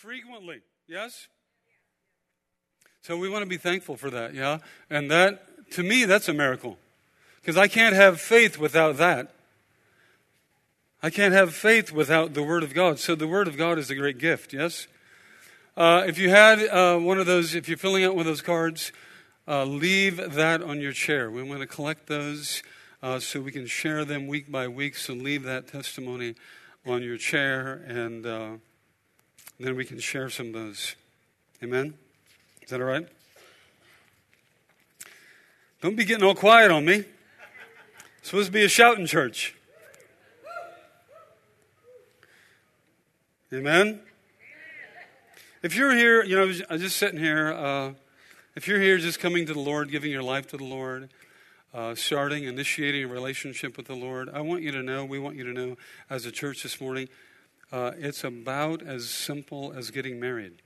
frequently. Yes? So we want to be thankful for that, yeah? And that, to me, that's a miracle. Because I can't have faith without that. I can't have faith without the Word of God. So the Word of God is a great gift, yes? Uh, if you had uh, one of those, if you're filling out one of those cards, uh, leave that on your chair. We want to collect those uh, so we can share them week by week. So leave that testimony on your chair, and uh, then we can share some of those. Amen? Is that all right? Don't be getting all quiet on me. It's supposed to be a shouting church. Amen? If you're here, you know, I was just sitting here. Uh, if you're here just coming to the Lord, giving your life to the Lord, uh, starting, initiating a relationship with the Lord, I want you to know, we want you to know as a church this morning, uh, it's about as simple as getting married.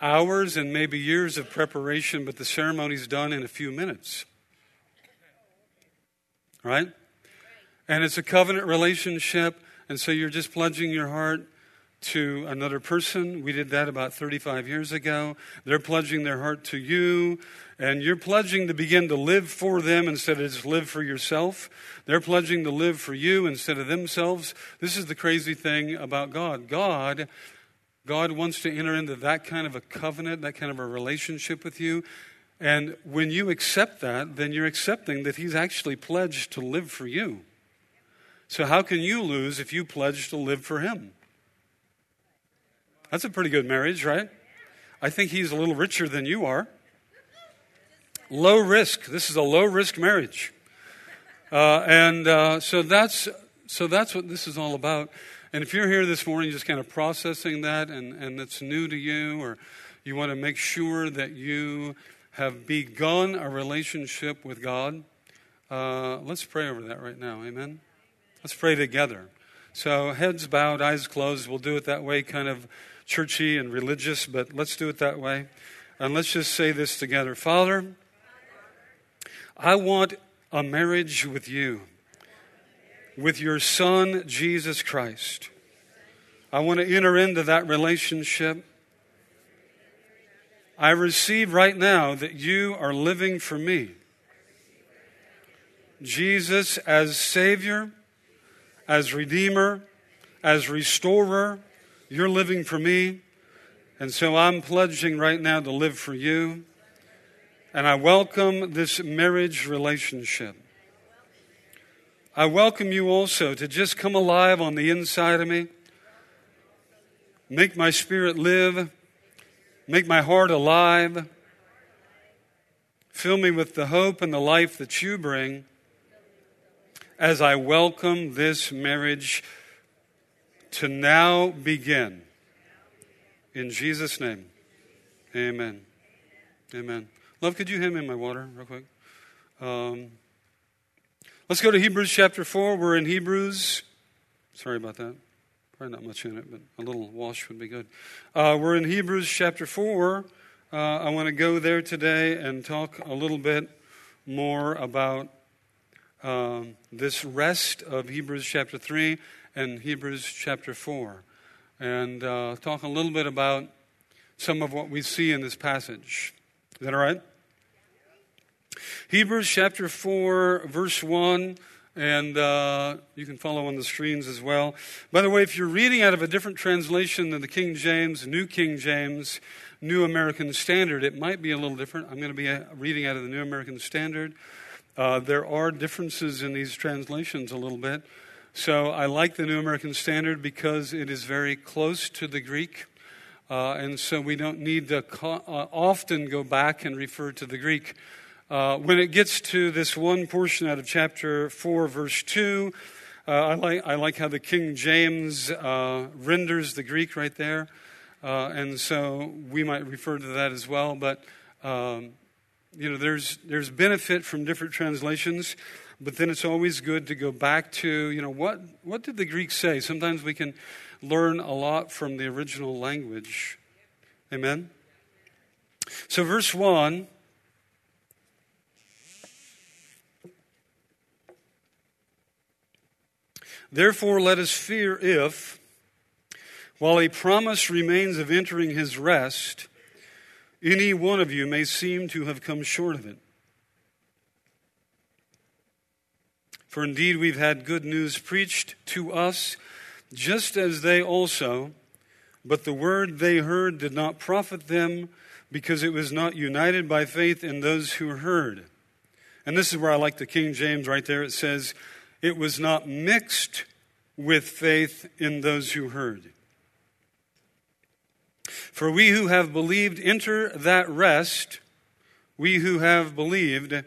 Hours and maybe years of preparation, but the ceremony's done in a few minutes. Right? And it's a covenant relationship, and so you're just pledging your heart to another person. We did that about 35 years ago. They're pledging their heart to you, and you're pledging to begin to live for them instead of just live for yourself. They're pledging to live for you instead of themselves. This is the crazy thing about God. God God wants to enter into that kind of a covenant, that kind of a relationship with you. And when you accept that, then you're accepting that He's actually pledged to live for you. So, how can you lose if you pledge to live for Him? That's a pretty good marriage, right? I think he's a little richer than you are. Low risk. This is a low risk marriage. Uh, and uh, so, that's, so that's what this is all about. And if you're here this morning just kind of processing that and, and it's new to you, or you want to make sure that you have begun a relationship with God, uh, let's pray over that right now. Amen? Let's pray together. So, heads bowed, eyes closed. We'll do it that way, kind of churchy and religious, but let's do it that way. And let's just say this together Father, I want a marriage with you, with your Son, Jesus Christ. I want to enter into that relationship. I receive right now that you are living for me. Jesus as Savior, as Redeemer, as Restorer, you're living for me. And so I'm pledging right now to live for you. And I welcome this marriage relationship. I welcome you also to just come alive on the inside of me. Make my spirit live. Make my heart alive. Fill me with the hope and the life that you bring as I welcome this marriage to now begin. In Jesus' name, amen. Amen. Love, could you hand me my water real quick? Um, let's go to Hebrews chapter 4. We're in Hebrews. Sorry about that. Probably not much in it, but a little wash would be good. Uh, we're in Hebrews chapter 4. Uh, I want to go there today and talk a little bit more about um, this rest of Hebrews chapter 3 and Hebrews chapter 4 and uh, talk a little bit about some of what we see in this passage. Is that all right? Hebrews chapter 4, verse 1, and uh, you can follow on the screens as well. By the way, if you're reading out of a different translation than the King James, New King James, New American Standard, it might be a little different. I'm going to be uh, reading out of the New American Standard. Uh, there are differences in these translations a little bit. So I like the New American Standard because it is very close to the Greek. Uh, and so we don't need to co- uh, often go back and refer to the Greek. Uh, when it gets to this one portion out of chapter 4, verse 2, uh, I, like, I like how the King James uh, renders the Greek right there. Uh, and so we might refer to that as well. But, um, you know, there's, there's benefit from different translations. But then it's always good to go back to, you know, what, what did the Greeks say? Sometimes we can learn a lot from the original language. Amen? So, verse 1. Therefore, let us fear if, while a promise remains of entering his rest, any one of you may seem to have come short of it. For indeed, we've had good news preached to us, just as they also, but the word they heard did not profit them because it was not united by faith in those who heard. And this is where I like the King James right there. It says, it was not mixed with faith in those who heard. For we who have believed enter that rest. We who have believed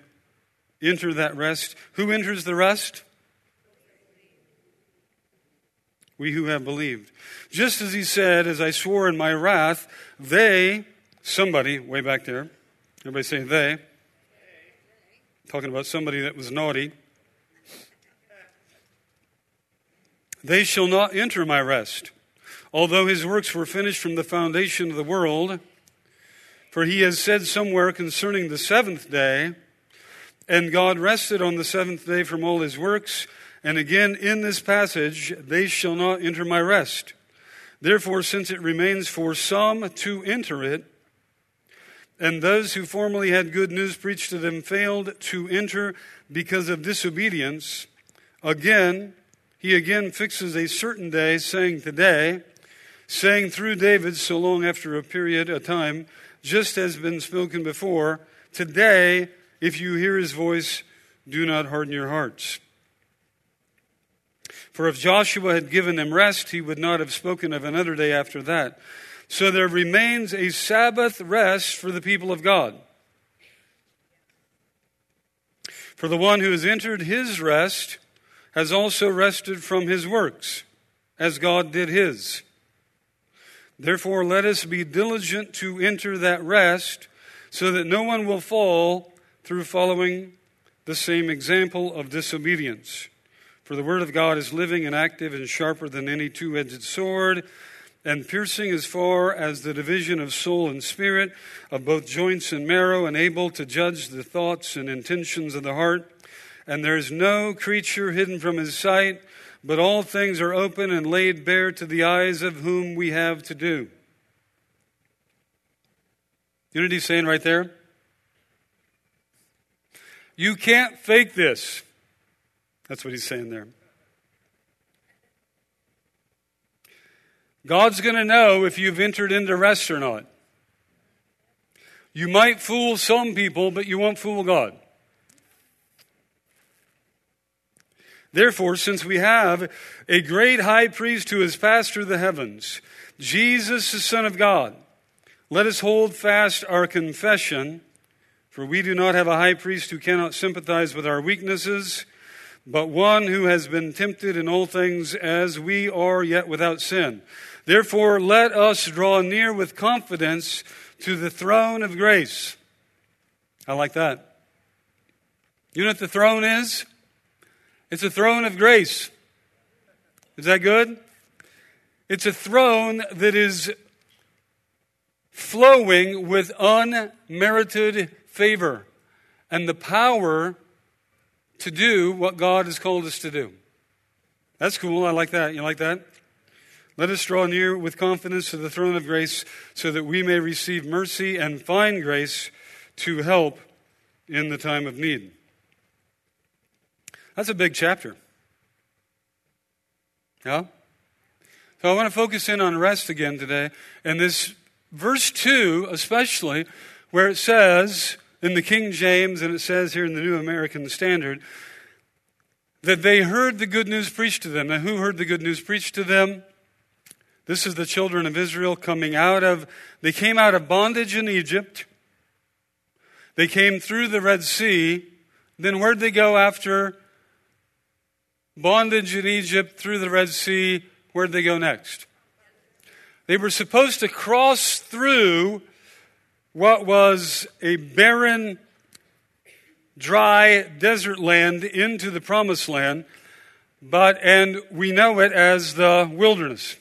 enter that rest. Who enters the rest? We who have believed. Just as he said, as I swore in my wrath, they, somebody way back there, everybody say they, talking about somebody that was naughty, they shall not enter my rest although his works were finished from the foundation of the world. For he has said somewhere concerning the seventh day, and God rested on the seventh day from all his works. And again in this passage, they shall not enter my rest. Therefore, since it remains for some to enter it, and those who formerly had good news preached to them failed to enter because of disobedience, again, he again fixes a certain day, saying, Today, saying through David so long after a period, a time, just as been spoken before, today, if you hear his voice, do not harden your hearts. For if Joshua had given them rest, he would not have spoken of another day after that. So there remains a Sabbath rest for the people of God. For the one who has entered his rest has also rested from his works, as God did his. Therefore, let us be diligent to enter that rest so that no one will fall through following the same example of disobedience. For the word of God is living and active and sharper than any two edged sword, and piercing as far as the division of soul and spirit, of both joints and marrow, and able to judge the thoughts and intentions of the heart. And there is no creature hidden from his sight but all things are open and laid bare to the eyes of whom we have to do. You know what he's saying right there? You can't fake this. That's what he's saying there. God's going to know if you've entered into rest or not. You might fool some people, but you won't fool God. Therefore, since we have a great high priest who has passed through the heavens, Jesus, the Son of God, let us hold fast our confession, for we do not have a high priest who cannot sympathize with our weaknesses, but one who has been tempted in all things as we are, yet without sin. Therefore, let us draw near with confidence to the throne of grace. I like that. You know what the throne is? It's a throne of grace. Is that good? It's a throne that is flowing with unmerited favor and the power to do what God has called us to do. That's cool. I like that. You like that? Let us draw near with confidence to the throne of grace so that we may receive mercy and find grace to help in the time of need. That's a big chapter. Yeah? So I want to focus in on rest again today. And this verse 2, especially, where it says in the King James and it says here in the New American Standard that they heard the good news preached to them. Now, who heard the good news preached to them? This is the children of Israel coming out of, they came out of bondage in Egypt. They came through the Red Sea. Then where'd they go after bondage in Egypt through the Red Sea, where'd they go next? They were supposed to cross through what was a barren, dry desert land into the promised land, but, and we know it as the wilderness,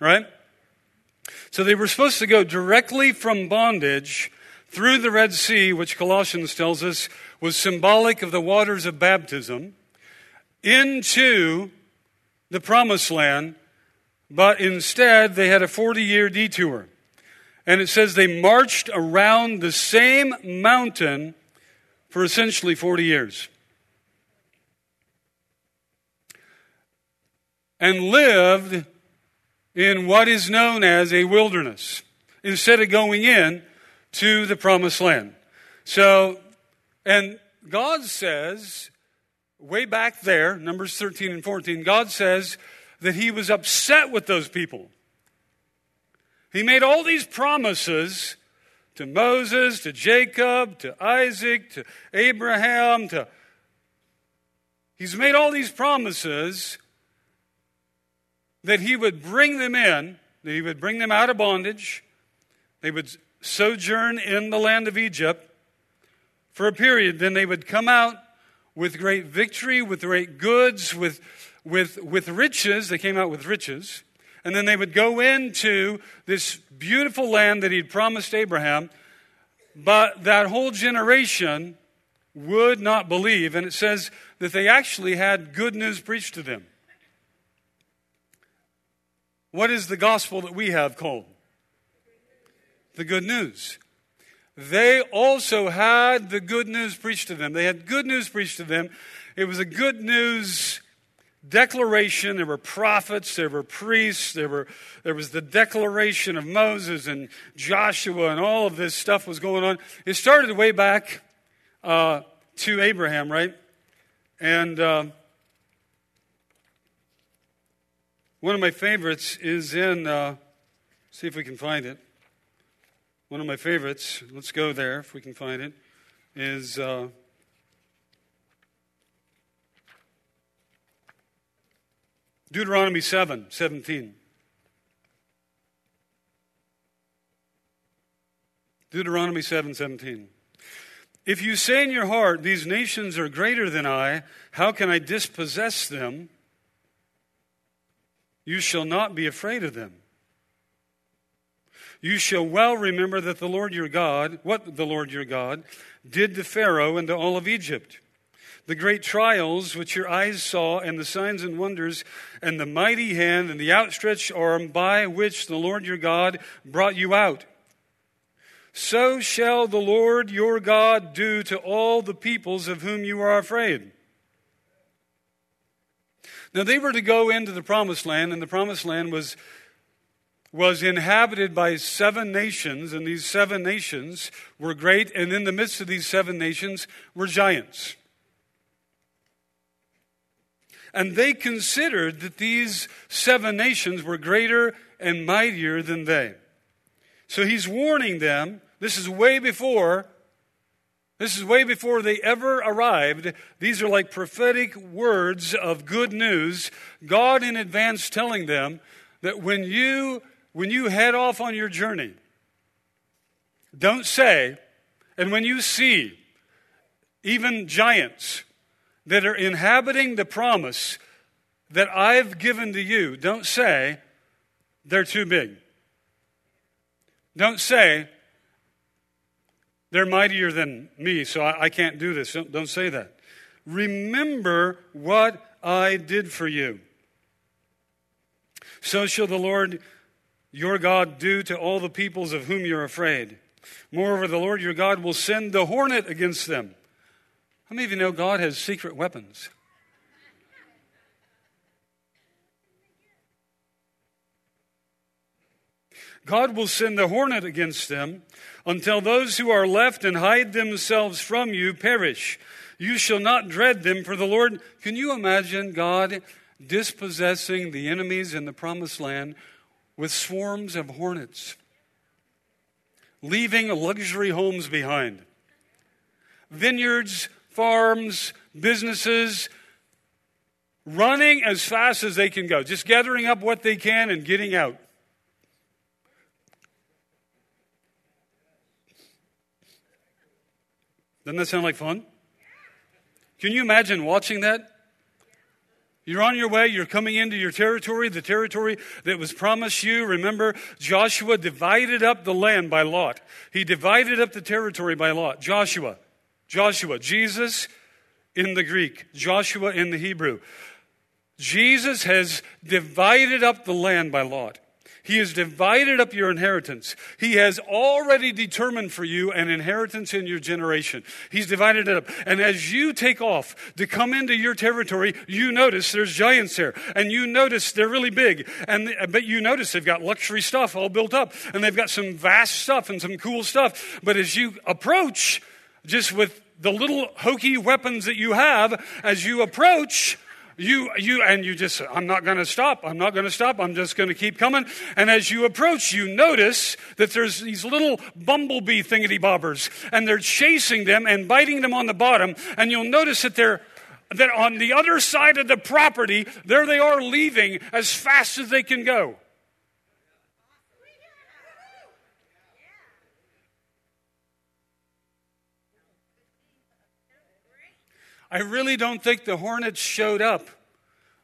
right? So they were supposed to go directly from bondage through the Red Sea, which Colossians tells us was symbolic of the waters of baptism into the promised land, but instead they had a 40 year detour. And it says they marched around the same mountain for essentially 40 years. And lived in what is known as a wilderness instead of going in to the promised land. So, and God says, way back there, Numbers 13 and 14, God says that He was upset with those people. He made all these promises to Moses, to Jacob, to Isaac, to Abraham, to. He's made all these promises that he would bring them in, that he would bring them out of bondage. They would sojourn in the land of Egypt for a period. Then they would come out with great victory, with great goods, with, with, with riches. They came out with riches. And then they would go into this beautiful land that he'd promised Abraham. But that whole generation would not believe. And it says that they actually had good news preached to them. What is the gospel that we have called? The good news. They also had the good news preached to them. They had good news preached to them. It was a good news declaration. There were prophets, there were priests, there, were, there was the declaration of Moses and Joshua, and all of this stuff was going on. It started way back uh, to Abraham, right? And uh, one of my favorites is in, uh, see if we can find it. One of my favorites, let's go there if we can find it, is. Uh, Deuteronomy 7 17. Deuteronomy 7 17. If you say in your heart, These nations are greater than I, how can I dispossess them? You shall not be afraid of them. You shall well remember that the Lord your God, what the Lord your God, did to Pharaoh and to all of Egypt the great trials which your eyes saw, and the signs and wonders, and the mighty hand and the outstretched arm by which the Lord your God brought you out. So shall the Lord your God do to all the peoples of whom you are afraid. Now they were to go into the promised land, and the promised land was, was inhabited by seven nations, and these seven nations were great, and in the midst of these seven nations were giants. And they considered that these seven nations were greater and mightier than they. So he's warning them. This is way before. This is way before they ever arrived. These are like prophetic words of good news. God in advance telling them that when you when you head off on your journey, don't say, and when you see even giants, that are inhabiting the promise that I've given to you, don't say they're too big. Don't say they're mightier than me, so I, I can't do this. Don't, don't say that. Remember what I did for you. So shall the Lord your God do to all the peoples of whom you're afraid. Moreover, the Lord your God will send the hornet against them how many of you know God has secret weapons? God will send the hornet against them until those who are left and hide themselves from you perish. You shall not dread them, for the Lord. Can you imagine God dispossessing the enemies in the promised land with swarms of hornets, leaving luxury homes behind, vineyards farms, businesses, running as fast as they can go, just gathering up what they can and getting out. Doesn't that sound like fun? Can you imagine watching that? You're on your way, you're coming into your territory, the territory that was promised you. Remember, Joshua divided up the land by lot. He divided up the territory by lot. Joshua. Joshua, Jesus in the Greek, Joshua in the Hebrew. Jesus has divided up the land by lot. He has divided up your inheritance. He has already determined for you an inheritance in your generation. He's divided it up. And as you take off to come into your territory, you notice there's giants there. And you notice they're really big. And, but you notice they've got luxury stuff all built up. And they've got some vast stuff and some cool stuff. But as you approach, just with the little hokey weapons that you have, as you approach, you, you, and you just, I'm not going to stop. I'm not going to stop. I'm just going to keep coming. And as you approach, you notice that there's these little bumblebee thingity bobbers, and they're chasing them and biting them on the bottom. And you'll notice that they're, that on the other side of the property, there they are leaving as fast as they can go. I really don't think the hornets showed up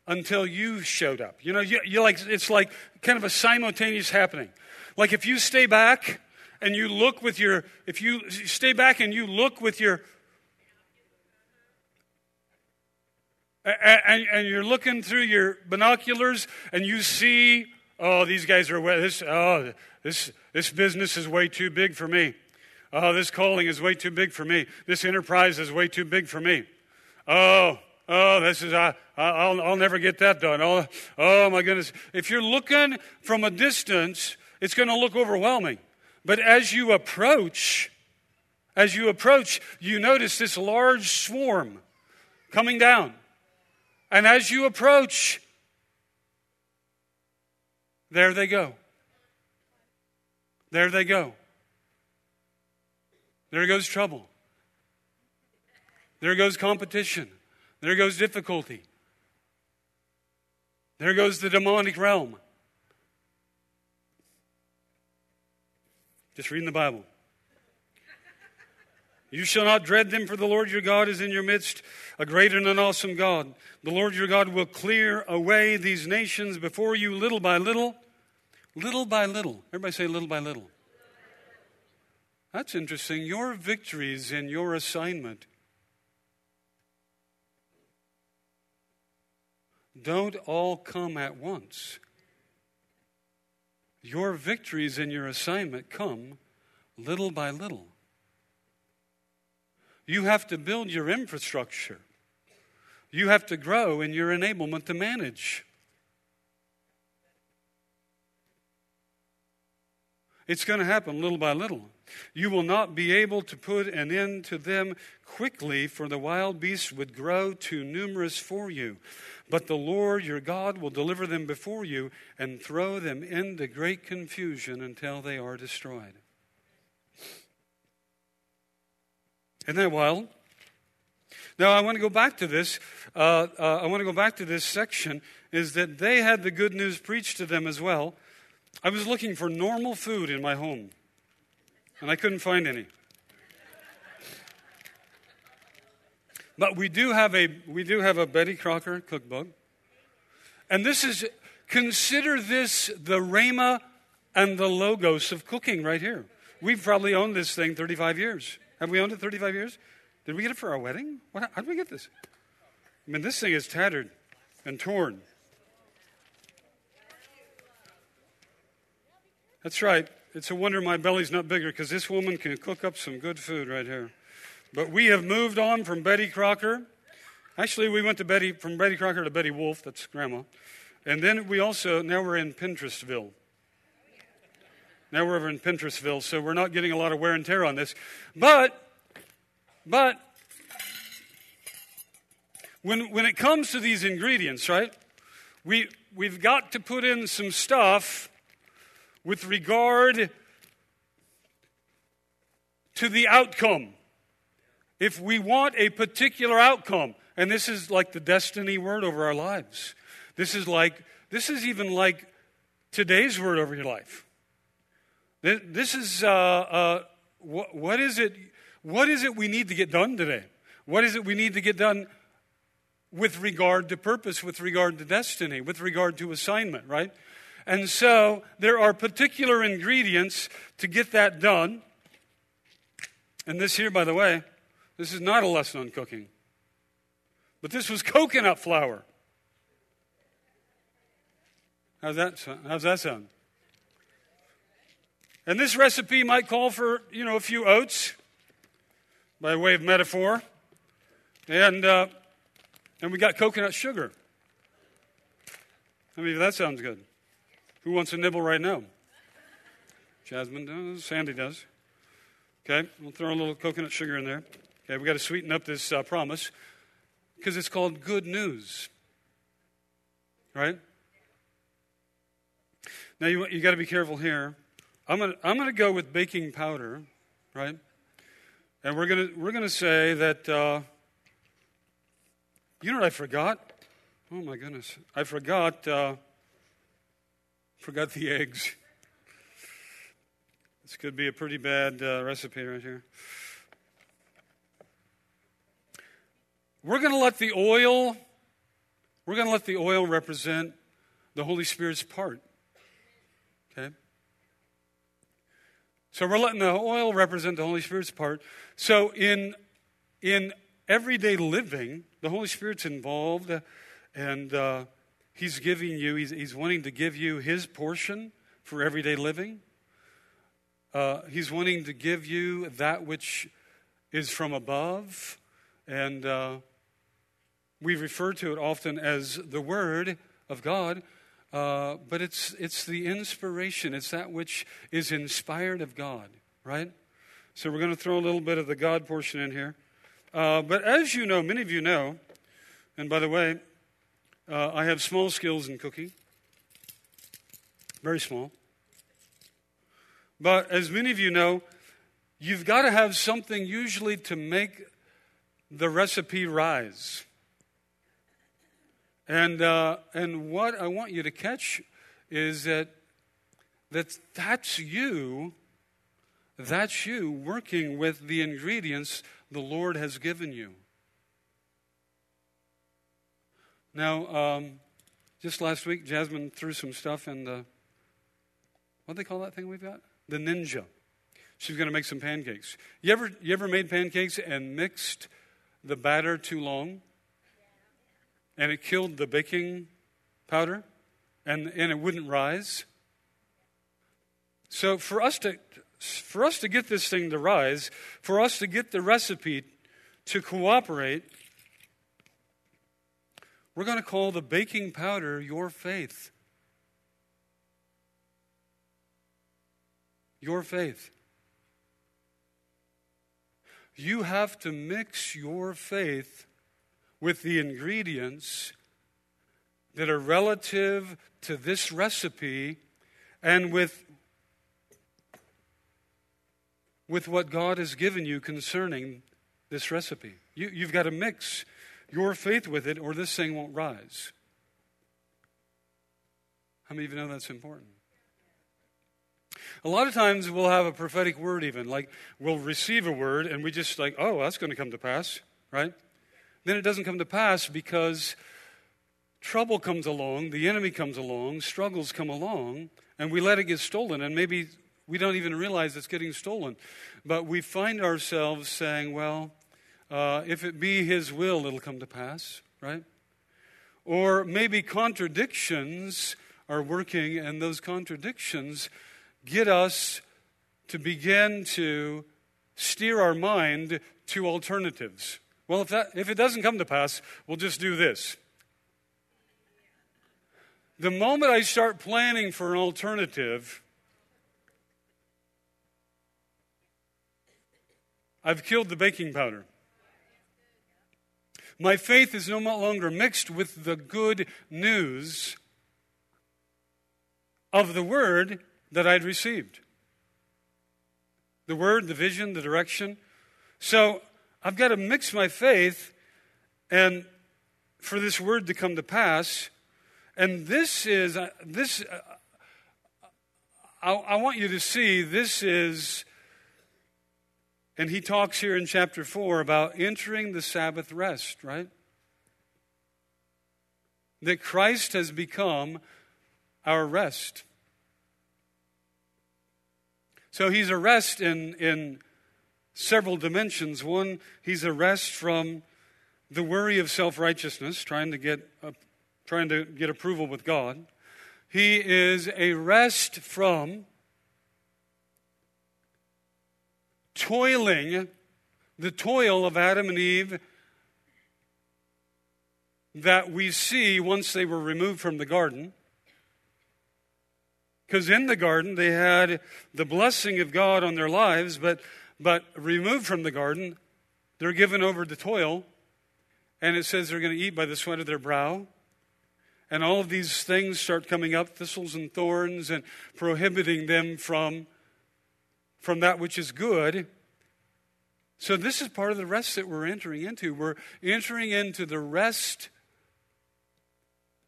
until you showed up. You know, you, you like it's like kind of a simultaneous happening. Like if you stay back and you look with your if you stay back and you look with your and, and you're looking through your binoculars and you see oh these guys are this oh this this business is way too big for me oh this calling is way too big for me this enterprise is way too big for me Oh, oh, this is, I, I'll, I'll never get that done. Oh, oh, my goodness. If you're looking from a distance, it's going to look overwhelming. But as you approach, as you approach, you notice this large swarm coming down. And as you approach, there they go. There they go. There goes trouble. There goes competition. There goes difficulty. There goes the demonic realm. Just reading the Bible. You shall not dread them, for the Lord your God is in your midst, a great and an awesome God. The Lord your God will clear away these nations before you little by little. Little by little. Everybody say little by little. That's interesting. Your victories in your assignment don't all come at once. Your victories in your assignment come little by little. You have to build your infrastructure. You have to grow in your enablement to manage. It's going to happen little by little. You will not be able to put an end to them quickly, for the wild beasts would grow too numerous for you. But the Lord your God will deliver them before you and throw them into great confusion until they are destroyed. Isn't that wild? Now, I want to go back to this. Uh, uh, I want to go back to this section is that they had the good news preached to them as well. I was looking for normal food in my home, and I couldn't find any. But we do have a we do have a Betty Crocker cookbook. And this is consider this the Rhema and the logos of cooking right here. We've probably owned this thing 35 years. Have we owned it 35 years? Did we get it for our wedding? What, how did we get this? I mean, this thing is tattered and torn. That's right. It's a wonder my belly's not bigger because this woman can cook up some good food right here. But we have moved on from Betty Crocker. Actually, we went to Betty from Betty Crocker to Betty Wolf. That's grandma. And then we also now we're in Pinterestville. Now we're over in Pinterestville, so we're not getting a lot of wear and tear on this. But, but when when it comes to these ingredients, right? We we've got to put in some stuff with regard to the outcome. If we want a particular outcome, and this is like the destiny word over our lives, this is like, this is even like today's word over your life. This is, uh, uh, what, what is it? What is it we need to get done today? What is it we need to get done with regard to purpose, with regard to destiny, with regard to assignment, right? And so there are particular ingredients to get that done. And this here, by the way, this is not a lesson on cooking. But this was coconut flour. How's that, how's that sound? And this recipe might call for, you know, a few oats by way of metaphor. And, uh, and we got coconut sugar. I mean, that sounds good. Who wants a nibble right now? Jasmine does. Sandy does. Okay, we'll throw a little coconut sugar in there. Okay, we got to sweeten up this uh, promise because it's called good news. Right? Now, you, you got to be careful here. I'm going to I'm gonna go with baking powder, right? And we're going to we're gonna say that, uh, you know what I forgot? Oh my goodness. I forgot, uh, forgot the eggs. This could be a pretty bad uh, recipe right here. We're going to let the oil, we're going to let the oil represent the Holy Spirit's part. Okay? So we're letting the oil represent the Holy Spirit's part. So in in everyday living, the Holy Spirit's involved, and uh, He's giving you. He's, he's wanting to give you His portion for everyday living. Uh, he's wanting to give you that which is from above, and uh, we refer to it often as the Word of God. Uh, but it's, it's the inspiration, it's that which is inspired of God, right? So we're going to throw a little bit of the God portion in here. Uh, but as you know, many of you know, and by the way, uh, I have small skills in cooking, very small. But as many of you know, you've got to have something usually to make the recipe rise. And, uh, and what I want you to catch is that, that that's you, that's you working with the ingredients the Lord has given you. Now, um, just last week, Jasmine threw some stuff in the, what do they call that thing we've got? The Ninja. She's going to make some pancakes. You ever, you ever made pancakes and mixed the batter too long? and it killed the baking powder and, and it wouldn't rise. So for us to for us to get this thing to rise, for us to get the recipe to cooperate, we're going to call the baking powder your faith. Your faith. You have to mix your faith with the ingredients that are relative to this recipe and with, with what God has given you concerning this recipe. You, you've got to mix your faith with it, or this thing won't rise. How many of you know that's important? A lot of times we'll have a prophetic word, even like we'll receive a word and we just like, oh, that's going to come to pass, right? then it doesn't come to pass because trouble comes along, the enemy comes along, struggles come along, and we let it get stolen. And maybe we don't even realize it's getting stolen. But we find ourselves saying, well, uh, if it be his will, it'll come to pass, right? Or maybe contradictions are working, and those contradictions get us to begin to steer our mind to alternatives. Well, if, that, if it doesn't come to pass, we'll just do this. The moment I start planning for an alternative, I've killed the baking powder. My faith is no longer mixed with the good news of the word that I'd received. The word, the vision, the direction. So I've got to mix my faith and for this word to come to pass. And this is, uh, this, uh, I, I want you to see this is, and he talks here in chapter 4 about entering the Sabbath rest, right? That Christ has become our rest. So he's a rest in, in several dimensions. One, he's a rest from the worry of self righteousness, trying to get uh, trying to get approval with God. He is a rest from toiling, the toil of Adam and Eve that we see once they were removed from the garden. Because in the garden they had the blessing of God on their lives, but, but removed from the garden, they're given over to toil. And it says they're going to eat by the sweat of their brow. And all of these things start coming up thistles and thorns and prohibiting them from, from that which is good. So, this is part of the rest that we're entering into. We're entering into the rest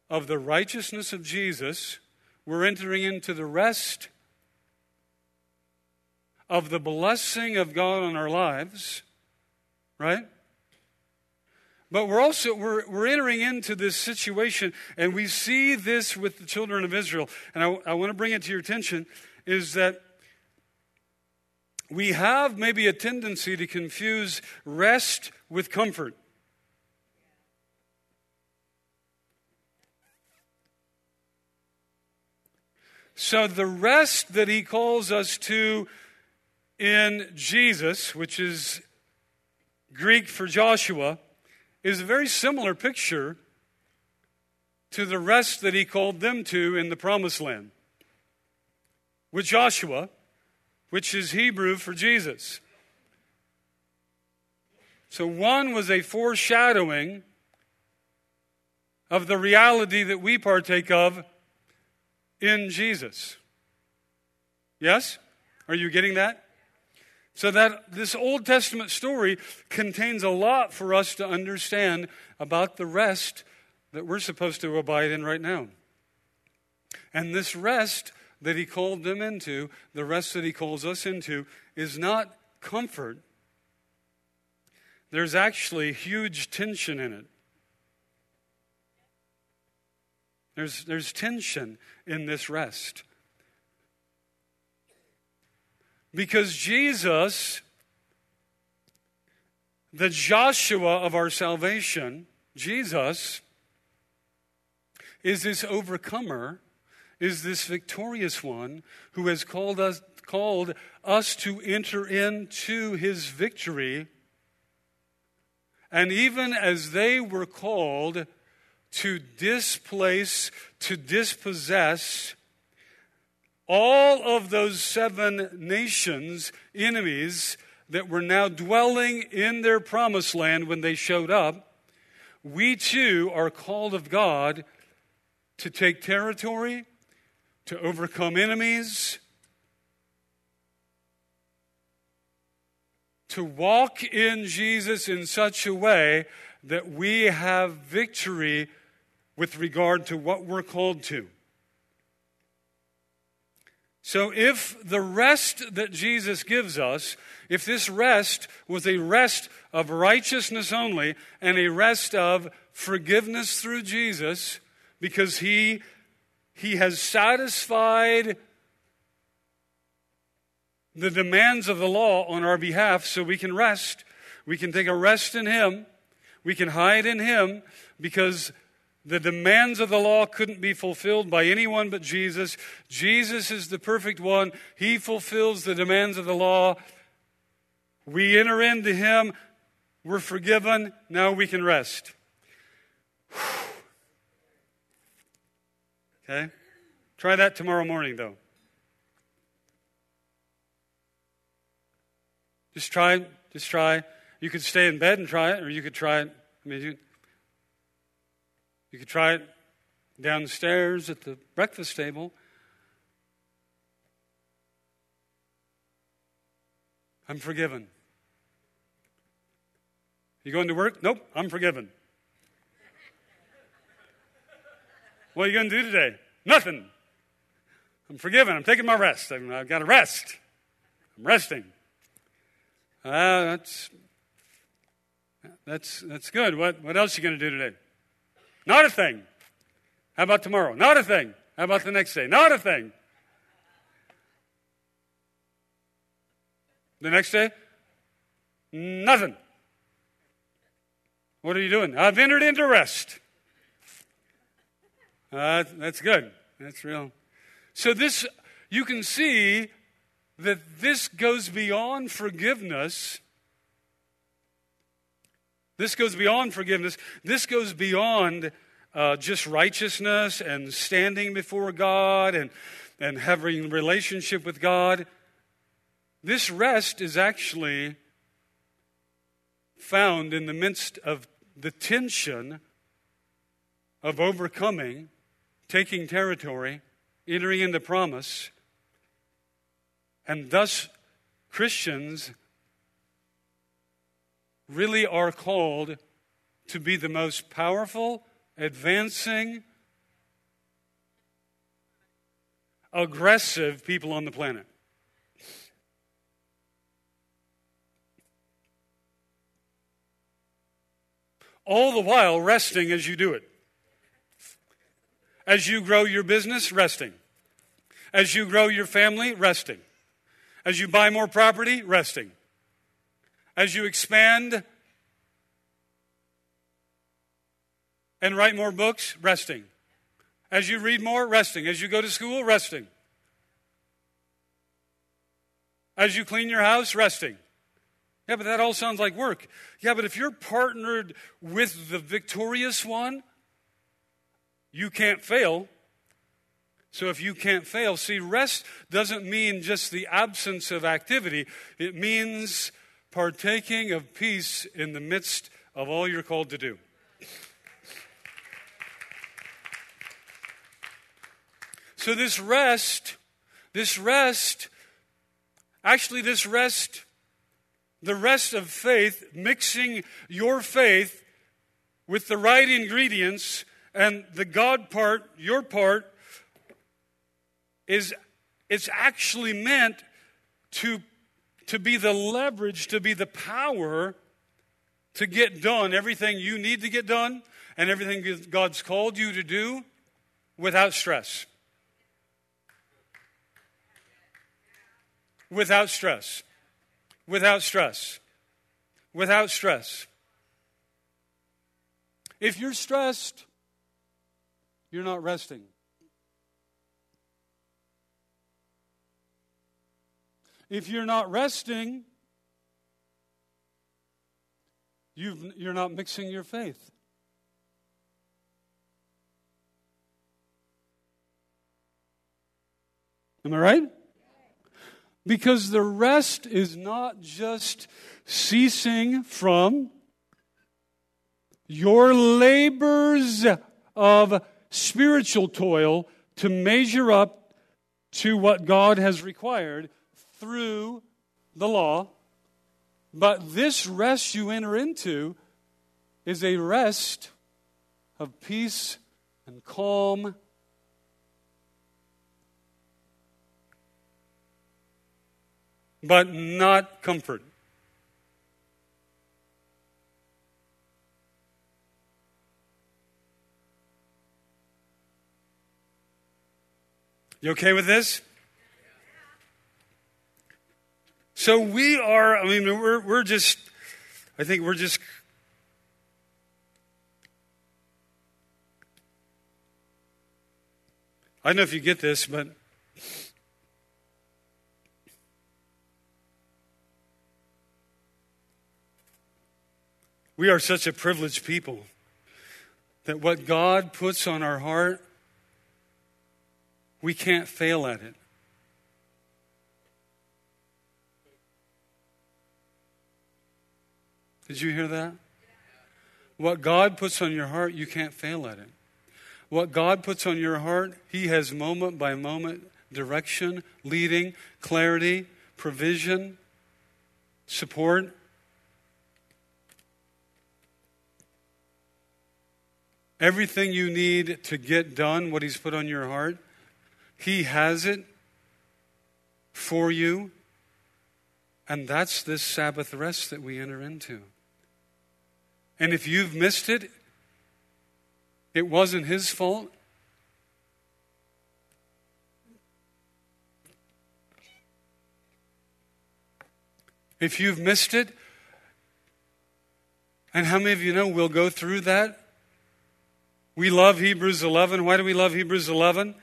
of the righteousness of Jesus we're entering into the rest of the blessing of God on our lives, right? But we're also we're, we're entering into this situation, and we see this with the children of Israel. And I, I want to bring it to your attention is that we have maybe a tendency to confuse rest with comfort. So, the rest that he calls us to in Jesus, which is Greek for Joshua, is a very similar picture to the rest that he called them to in the promised land. With Joshua, which is Hebrew for Jesus. So, one was a foreshadowing of the reality that we partake of in Jesus. Yes? Are you getting that? So that this Old Testament story contains a lot for us to understand about the rest that we're supposed to abide in right now. And this rest that he called them into, the rest that he calls us into, is not comfort. There's actually huge tension in it. There's, there's tension in this rest. Because Jesus, the Joshua of our salvation, Jesus, is this overcomer, is this victorious one who has called us, called us to enter into his victory. And even as they were called to displace, to dispossess all of those seven nations, enemies that were now dwelling in their promised land when they showed up, we too are called of God to take territory, to overcome enemies, to walk in Jesus in such a way that we have victory with regard to what we're called to. So, if the rest that Jesus gives us, if this rest was a rest of righteousness only and a rest of forgiveness through Jesus, because he, he has satisfied the demands of the law on our behalf so we can rest, we can take a rest in Him, we can hide in Him because the demands of the law couldn't be fulfilled by anyone but Jesus. Jesus is the perfect one. He fulfills the demands of the law. We enter into Him. We're forgiven. Now we can rest. Okay? Try that tomorrow morning, though. Just try. Just try. You could stay in bed and try it, or you could try it. I mean, you, you could try it downstairs at the breakfast table. I'm forgiven. You going to work? Nope, I'm forgiven. What are you going to do today? Nothing. I'm forgiven. I'm taking my rest. I've got to rest. I'm resting. Uh, that's, that's, that's good. What, what else are you going to do today? Not a thing. How about tomorrow? Not a thing. How about the next day? Not a thing. The next day? Nothing. What are you doing? I've entered into rest. Uh, that's good. That's real. So, this, you can see that this goes beyond forgiveness. This goes beyond forgiveness. This goes beyond uh, just righteousness and standing before God and, and having relationship with God. This rest is actually found in the midst of the tension of overcoming, taking territory, entering into promise, and thus Christians really are called to be the most powerful, advancing, aggressive people on the planet. All the while resting as you do it. As you grow your business, resting. As you grow your family, resting. As you buy more property, resting. As you expand and write more books, resting. As you read more, resting. As you go to school, resting. As you clean your house, resting. Yeah, but that all sounds like work. Yeah, but if you're partnered with the victorious one, you can't fail. So if you can't fail, see, rest doesn't mean just the absence of activity, it means partaking of peace in the midst of all you're called to do. So this rest, this rest, actually, this rest, the rest of faith, mixing your faith with the right ingredients and the God part, your part, is it's actually meant to, to be the leverage, to be the power to get done everything you need to get done and everything God's called you to do without stress. Without stress. Without stress. Without stress. If you're stressed, you're not resting. If you're not resting, you you're not mixing your faith. Am I right? Because the rest is not just ceasing from your labors of spiritual toil to measure up to what God has required through the law. But this rest you enter into is a rest of peace and calm. But not comfort. You okay with this? So we are, I mean, we're, we're just, I think we're just I don't know if you get this, but we are such a privileged people that what God puts on our heart we can't fail at it. Did you hear that? What God puts on your heart, you can't fail at it. What God puts on your heart, He has moment by moment direction, leading, clarity, provision, support. Everything you need to get done what He's put on your heart, he has it for you. And that's this Sabbath rest that we enter into. And if you've missed it, it wasn't his fault. If you've missed it, and how many of you know we'll go through that? We love Hebrews 11. Why do we love Hebrews 11?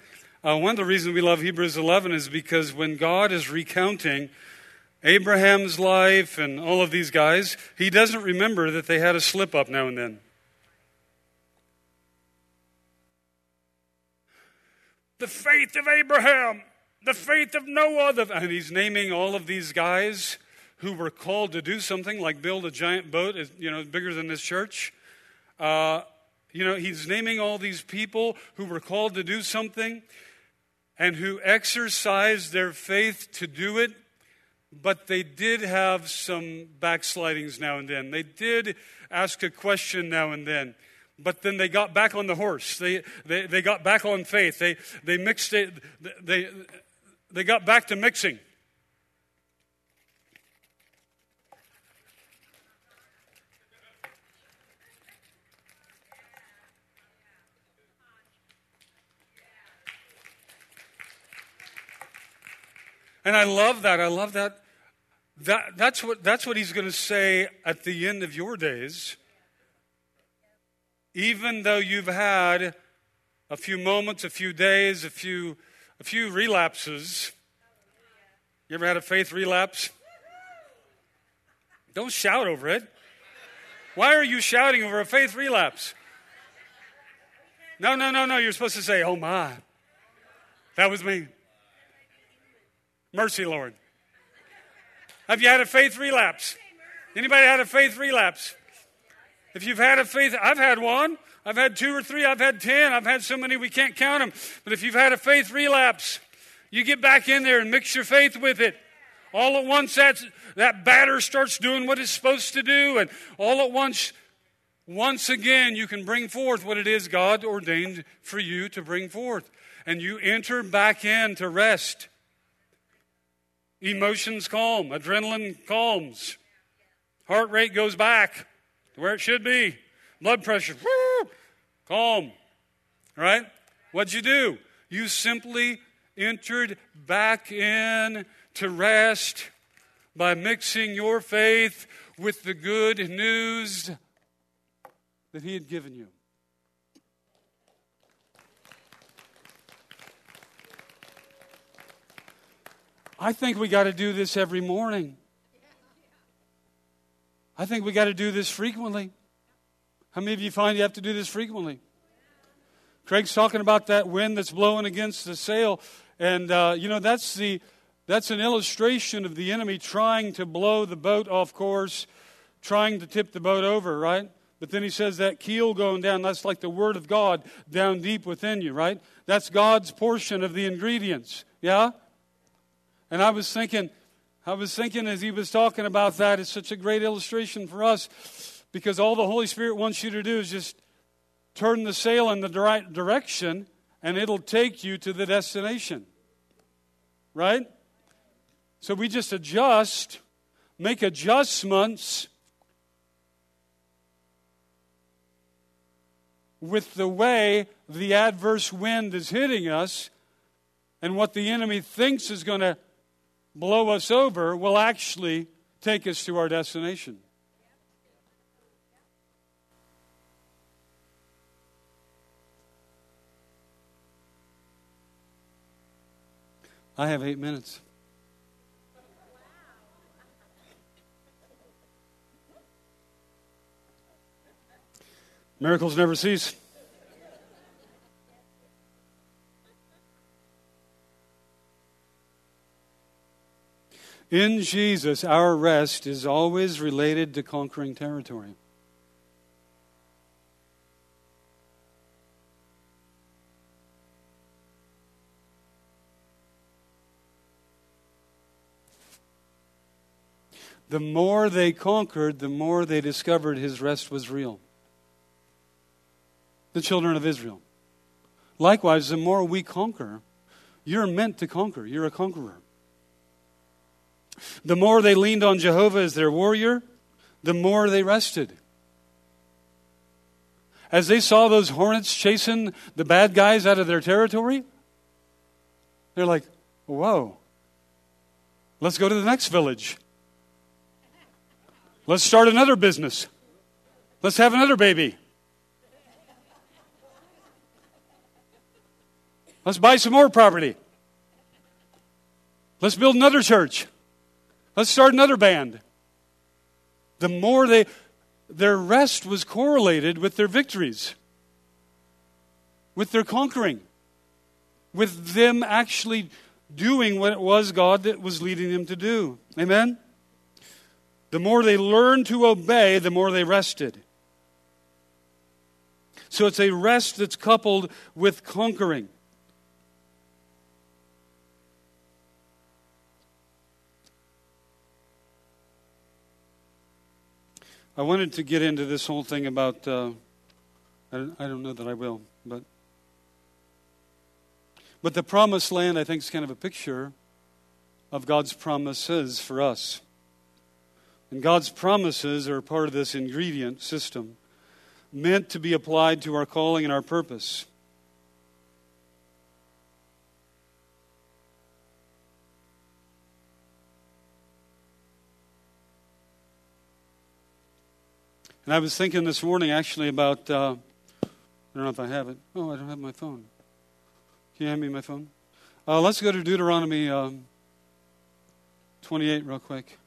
Uh, one of the reasons we love Hebrews 11 is because when God is recounting Abraham's life and all of these guys, he doesn't remember that they had a slip up now and then. The faith of Abraham, the faith of Noah, the, and he's naming all of these guys who were called to do something like build a giant boat, you know, bigger than this church. Uh, you know, he's naming all these people who were called to do something and who exercised their faith to do it, but they did have some backslidings now and then. They did ask a question now and then. But then they got back on the horse. They, they, they got back on faith. They, they mixed it. They, they got back to mixing. And I love that. I love that. that that's, what, that's what he's going to say at the end of your days. Even though you've had a few moments, a few days, a few, a few relapses. You ever had a faith relapse? Don't shout over it. Why are you shouting over a faith relapse? No, no, no, no. You're supposed to say, oh my. That was me. Mercy, Lord. Have you had a faith relapse? Anybody had a faith relapse? If you've had a faith, I've had one. I've had two or three. I've had ten. I've had so many we can't count them. But if you've had a faith relapse, you get back in there and mix your faith with it. All at once, that, that batter starts doing what it's supposed to do. And all at once, once again, you can bring forth what it is God ordained for you to bring forth. And you enter back in to rest. Emotions calm, adrenaline calms, heart rate goes back to where it should be, blood pressure, calm. Right? What'd you do? You simply entered back in to rest by mixing your faith with the good news that He had given you. I think we got to do this every morning. I think we got to do this frequently. How many of you find you have to do this frequently? Craig's talking about that wind that's blowing against the sail, and uh, you know that's the that's an illustration of the enemy trying to blow the boat off course, trying to tip the boat over, right? But then he says that keel going down, that's like the word of God down deep within you, right? That's God's portion of the ingredients. Yeah? And I was thinking, I was thinking as he was talking about that, it's such a great illustration for us because all the Holy Spirit wants you to do is just turn the sail in the right direction and it'll take you to the destination. Right? So we just adjust, make adjustments with the way the adverse wind is hitting us and what the enemy thinks is going to blow us over will actually take us to our destination. I have eight minutes. Miracles never cease. In Jesus, our rest is always related to conquering territory. The more they conquered, the more they discovered his rest was real. The children of Israel. Likewise, the more we conquer, you're meant to conquer. You're a conqueror. The more they leaned on Jehovah as their warrior, the more they rested. As they saw those hornets chasing the bad guys out of their territory, they're like, whoa, let's go to the next village. Let's start another business. Let's have another baby. Let's buy some more property. Let's build another church. Let's start another band. The more they, their rest was correlated with their victories, with their conquering, with them actually doing what it was God that was leading them to do. Amen? The more they learned to obey, the more they rested. So it's a rest that's coupled with conquering. I wanted to get into this whole thing about, uh, I, don't, I don't know that I will, but. But the promised land, I think, is kind of a picture of God's promises for us. And God's promises are part of this ingredient system meant to be applied to our calling and our purpose. And I was thinking this morning actually about, uh, I don't know if I have it. Oh, I don't have my phone. Can you hand me my phone? Uh, let's go to Deuteronomy um, 28 real quick.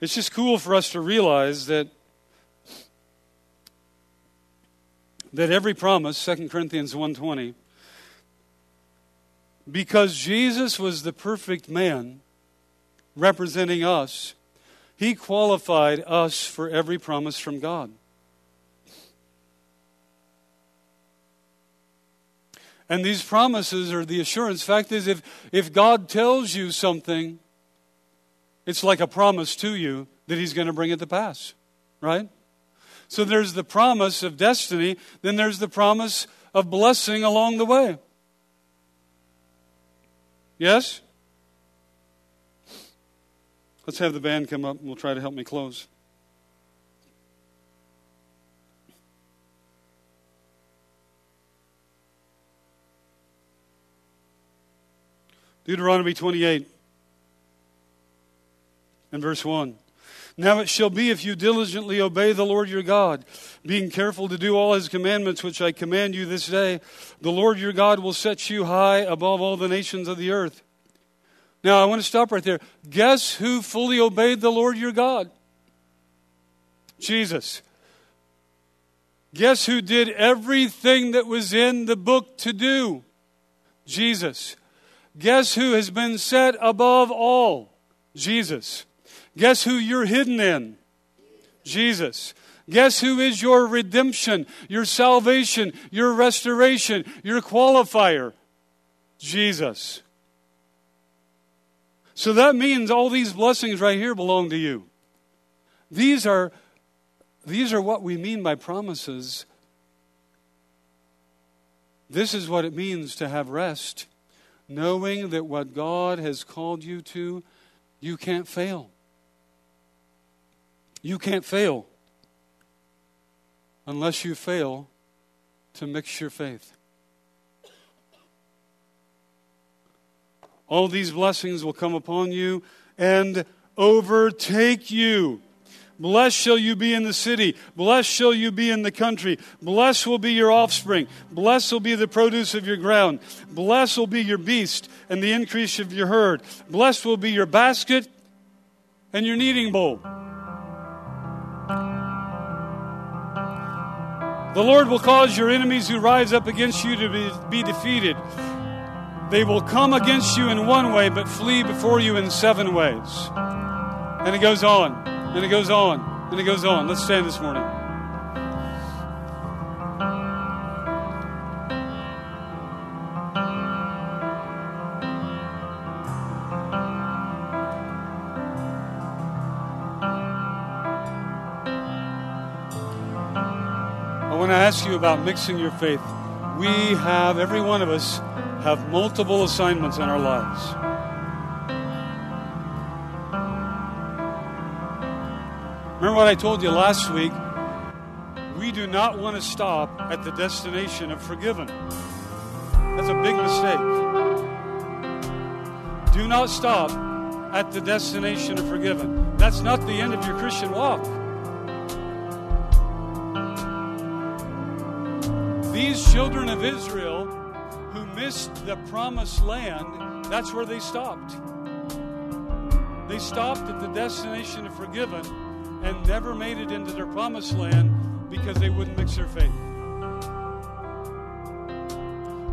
It's just cool for us to realize that that every promise 2 corinthians 1.20 because jesus was the perfect man representing us he qualified us for every promise from God. And these promises are the assurance. Fact is, if, if God tells you something, it's like a promise to you that He's going to bring it to pass, right? So there's the promise of destiny, then there's the promise of blessing along the way. Yes? Let's have the band come up and we'll try to help me close. Deuteronomy 28 and verse 1. Now it shall be if you diligently obey the Lord your God, being careful to do all his commandments which I command you this day, the Lord your God will set you high above all the nations of the earth. Now, I want to stop right there. Guess who fully obeyed the Lord your God? Jesus. Guess who did everything that was in the book to do? Jesus. Guess who has been set above all? Jesus. Guess who you're hidden in? Jesus. Guess who is your redemption, your salvation, your restoration, your qualifier? Jesus. So that means all these blessings right here belong to you. These are, these are what we mean by promises. This is what it means to have rest, knowing that what God has called you to, you can't fail. You can't fail unless you fail to mix your faith. All these blessings will come upon you and overtake you. Blessed shall you be in the city. Blessed shall you be in the country. Blessed will be your offspring. Blessed will be the produce of your ground. Blessed will be your beast and the increase of your herd. Blessed will be your basket and your kneading bowl. The Lord will cause your enemies who rise up against you to be, be defeated. They will come against you in one way, but flee before you in seven ways. And it goes on, and it goes on, and it goes on. Let's stand this morning. I want to ask you about mixing your faith. We have, every one of us, have multiple assignments in our lives. Remember what I told you last week? We do not want to stop at the destination of forgiven. That's a big mistake. Do not stop at the destination of forgiven. That's not the end of your Christian walk. These children of Israel missed the promised land, that's where they stopped. They stopped at the destination of forgiven and never made it into their promised land because they wouldn't mix their faith.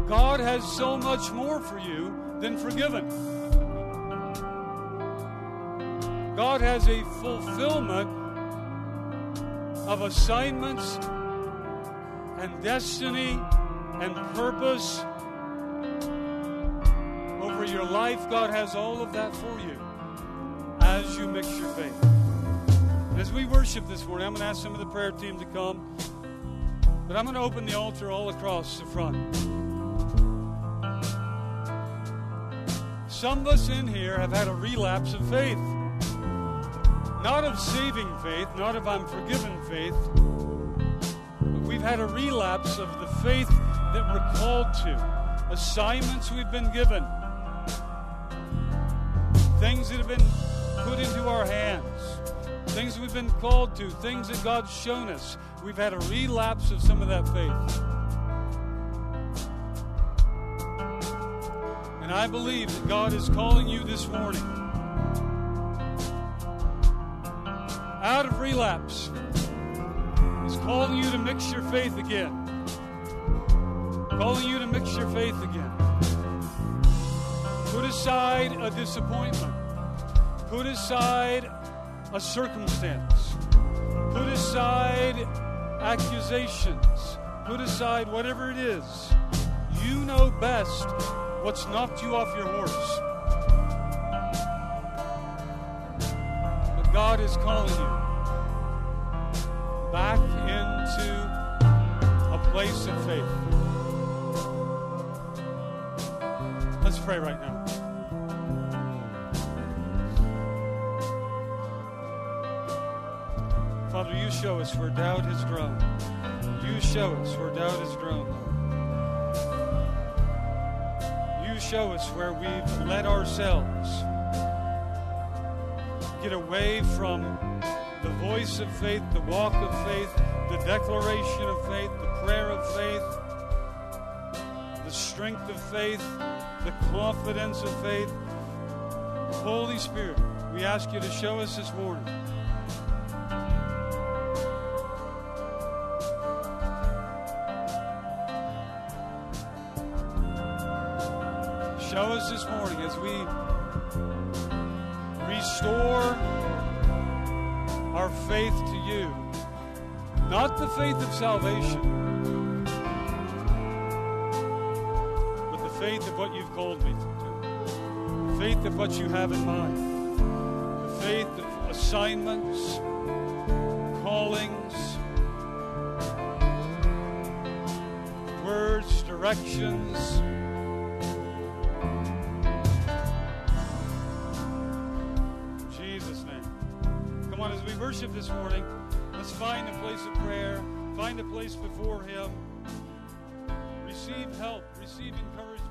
God has so much more for you than forgiven. God has a fulfillment of assignments and destiny and purpose your life. God has all of that for you as you mix your faith. As we worship this morning, I'm going to ask some of the prayer team to come, but I'm going to open the altar all across the front. Some of us in here have had a relapse of faith. Not of saving faith, not of I'm forgiven faith, but we've had a relapse of the faith that we're called to, assignments we've been given, things that have been put into our hands, things we've been called to, things that God's shown us. We've had a relapse of some of that faith. And I believe that God is calling you this morning out of relapse. He's calling you to mix your faith again. Calling you to mix your faith again. Put aside a disappointment. Put aside a circumstance. Put aside accusations. Put aside whatever it is. You know best what's knocked you off your horse. But God is calling you back into a place of faith. Let's pray right now. Father, you show us where doubt has grown. You show us where doubt has grown, Lord. You show us where we've let ourselves get away from the voice of faith, the walk of faith, the declaration of faith, the prayer of faith, the strength of faith, the confidence of faith. Holy Spirit, we ask you to show us this morning. Restore our faith to you. Not the faith of salvation, but the faith of what you've called me to. The faith of what you have in mind. The faith of assignments, callings, words, directions. This morning, let's find a place of prayer, find a place before Him, receive help, receive encouragement.